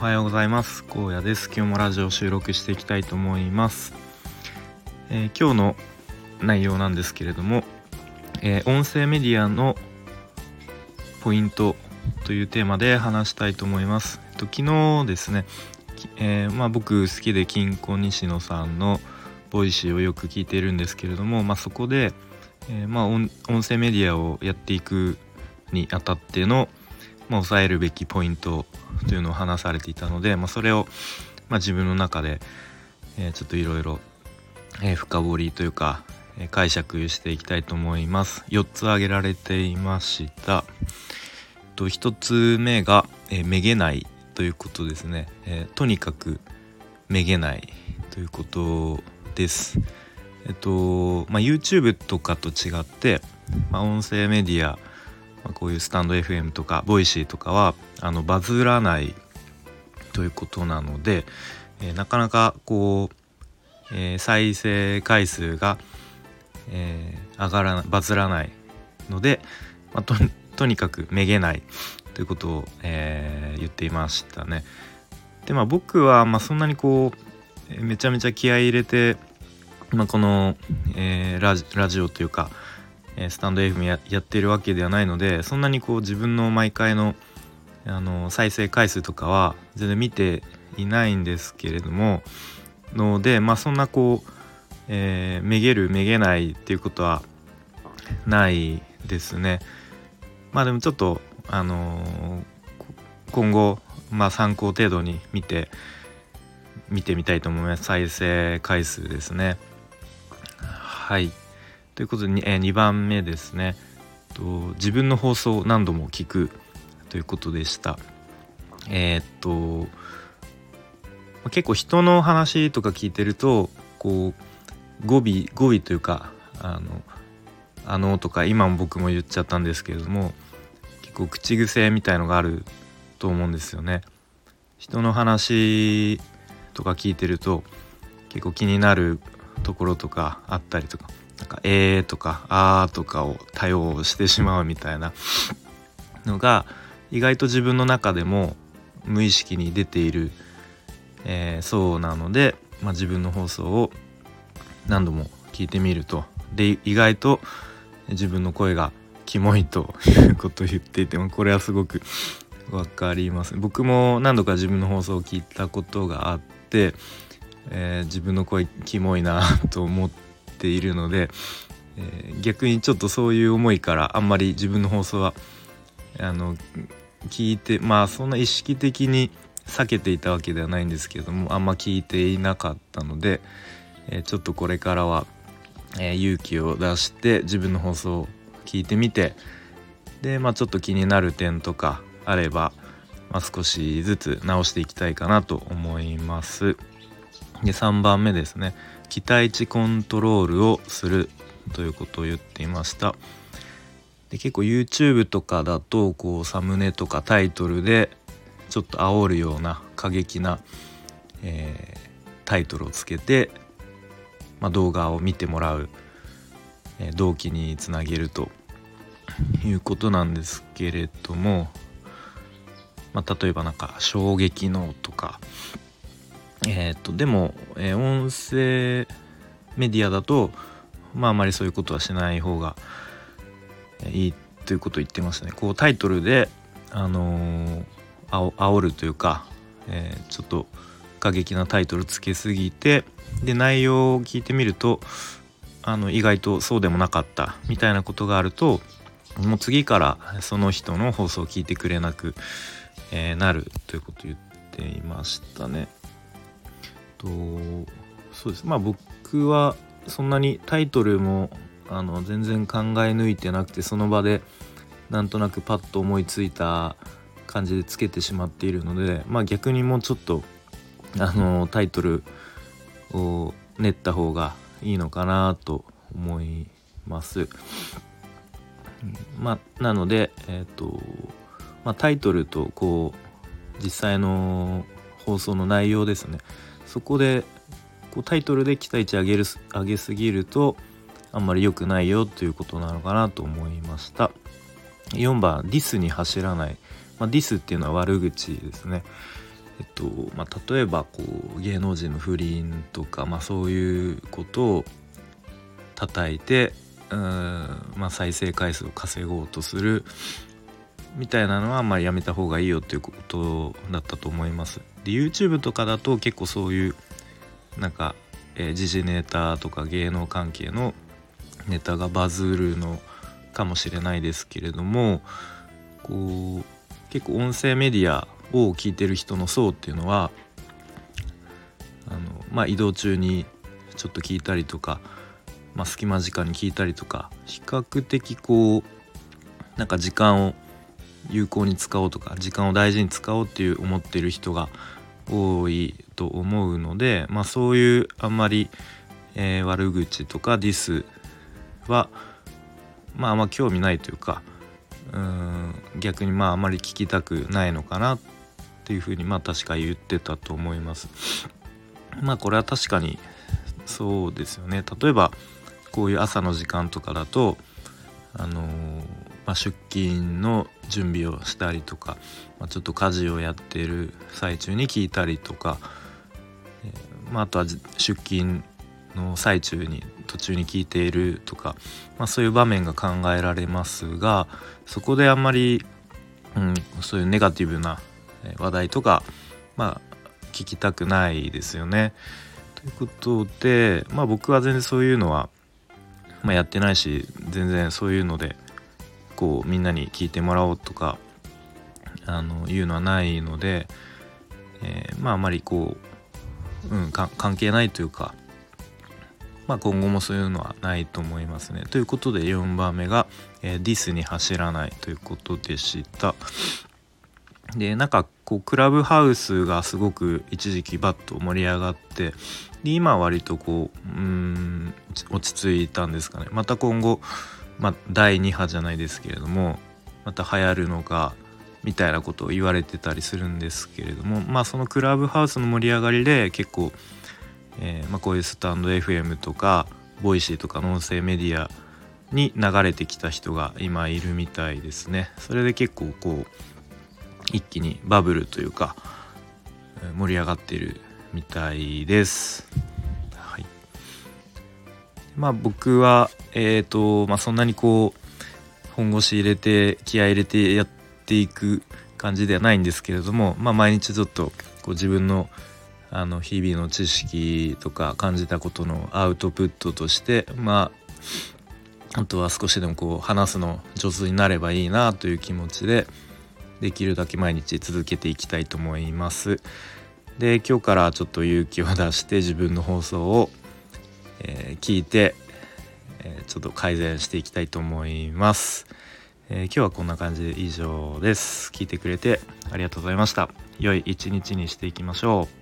はようございます。荒野です。今日もラジオ収録していきたいと思います、えー、今日の内容なんですけれども、えー、音声メディアのポイントというテーマで話したいと思います、えっと、昨日ですね、えー、まあ、僕好きでキンコン西野さんの Voicy をよく聞いているんですけれども、まあ、そこで、えまあ、音声メディアをやっていくにあたってのまあ、抑えるべきポイントというのを話されていたので、まあ、それを、まあ、自分の中で、えー、ちょっといろいろ深掘りというか、えー、解釈していきたいと思います。4つ挙げられていました。と1つ目が、えー、めげないということですね、えー、とにかくめげないということです。えっとまあ、YouTube とかと違って、まあ、音声メディアまあ、こういうスタンド FM とか Voicy とかはあのバズらないということなので、えー、なかなかこう、えー、再生回数が、えー、上がらバズらないので、まあ、ととにかくめげないということを、え言っていましたね。でまあ僕は、まあ、そんなにこうめちゃめちゃ気合い入れて、まあ、この、えラジラジオというかスタンド FM ややってるわけではないのでそんなにこう自分の毎回のあの再生回数とかは全然見ていないんですけれどものでまあそんなこう、えー、めげるめげないっていうことはないですね。まあでもちょっとあのー、今後まあ参考程度に見て見てみたいと思います再生回数ですね。はいということで 2,、え、2番目ですねと自分の放送を何度も聞くということでしたえー、っと結構人の話とか聞いてるとこう語尾語尾というかあのあのとか今も僕も言っちゃったんですけれども結構口癖みたいのがあると思うんですよね。人の話とか聞いてると結構気になるところとかあったりとかなんか「えー」とか「あー」とかを多用してしまうみたいなのが意外と自分の中でも無意識に出ている、えー、そうなので、まあ、自分の放送を何度も聞いてみると。で意外と自分の声がキモいと いうことを言っていてもこれはすごく分かります。僕も何度か自分の放送を聞いたことがあって、えー、自分の声キモいなと思ってているので、えー、逆にちょっとそういう思いからあんまり自分の放送はあの聞いてまあそんな意識的に避けていたわけではないんですけどもあんま聞いていなかったので、えー、ちょっとこれからは、えー、勇気を出して自分の放送を聞いてみてでまあちょっと気になる点とかあれば、まあ、少しずつ直していきたいかなと思います。で3番目ですね期待値コントロールをするということを言っていました。で結構 YouTube とかだとこうサムネとかタイトルでちょっと煽るような過激な、えー、タイトルをつけて、まあ、動画を見てもらう、えー、動機につなげるということなんですけれども、まあ、例えばなんか衝撃のとかえー、っとでも、えー、音声メディアだとまああまりそういうことはしない方がいいということを言ってますね。こうタイトルであのー、あお煽るというか、えー、ちょっと過激なタイトルつけすぎてで内容を聞いてみるとあの意外とそうでもなかったみたいなことがあるともう次からその人の放送を聞いてくれなく、えー、なるということを言っていましたね。とそうですまあ僕はそんなにタイトルもあの全然考え抜いてなくてその場でなんとなくパッと思いついた感じでつけてしまっているのでまあ逆にもうちょっとあのタイトルを練った方がいいのかなと思います。まあ、なので、えーとまあ、タイトルとこう実際の放送の内容ですねそこでこうタイトルで期待値上げる上げすぎるとあんまり良くないよということなのかなと思いました。4番ディスに走らない、まあ、ディスっていうのは悪口ですね、えっとまあ、例えばこう芸能人の不倫とか、まあ、そういうことを叩いてうん、まあ、再生回数を稼ごうとするみたいなのはまあやめた方がいいよっていうことだったと思います。で YouTube とかだと結構そういうなんか、えー、時事ネタとか芸能関係のネタがバズるのかもしれないですけれどもこう結構音声メディアを聞いてる人の層っていうのはあの、まあ、移動中にちょっと聞いたりとか、まあ、隙間時間に聞いたりとか比較的こうなんか時間を有効に使おうとか時間を大事に使おうっていう思ってる人が多いと思うので、まあ、そういうあんまり、えー、悪口とかディスはまああんま興味ないというかうん逆にまああまり聞きたくないのかなっていうふうにまあ確か言ってたと思います。まあこれは確かにそうですよね例えばこういう朝の時間とかだとあのー、まあ、出勤の準備をしたりとか、まあ、ちょっと家事をやってる最中に聞いたりとか、え、まあ、あとは出勤の最中に途中に聞いているとか、まあ、そういう場面が考えられますがそこであんまり、うん、そういうネガティブな話題とか、まあ、聞きたくないですよね。ということで、まあ、僕は全然そういうのは、まあ、やってないし全然そういうのでこうみんなに聞いてもらおうとかあのいうのはないので、えー、まああまりこう、うん、関係ないというかまあ、今後もそういうのはないと思いますね。ということで4番目が、えー、ディスに走らないということでした。でなんかこうクラブハウスがすごく一時期バッと盛り上がってで今は割とこううん落ち着いたんですかねまた今後、まあ、第2波じゃないですけれどもまた流行るのかみたいなことを言われてたりするんですけれどもまあそのクラブハウスの盛り上がりで結構えー、まあ、こういうスタンド FM とか Voicy とかの音声メディアに流れてきた人が今いるみたいですねそれで結構こう一気にバブルというか盛り上がってるみたいです。まあ僕はえっ、ー、とまあそんなにこう本腰入れて気合入れてやっていく感じではないんですけれどもまあ毎日ちょっとこう自分のあの日々の知識とか感じたことのアウトプットとしてまああとは少しでもこう話すの上手になればいいなという気持ちでできるだけ毎日続けていきたいと思います。で今日からちょっと勇気を出して自分の放送を、えー、聞いて、えー、ちょっと改善していきたいと思います。えー、今日はこんな感じで以上です。聞いてくれてありがとうございました。良い一日にしていきましょう。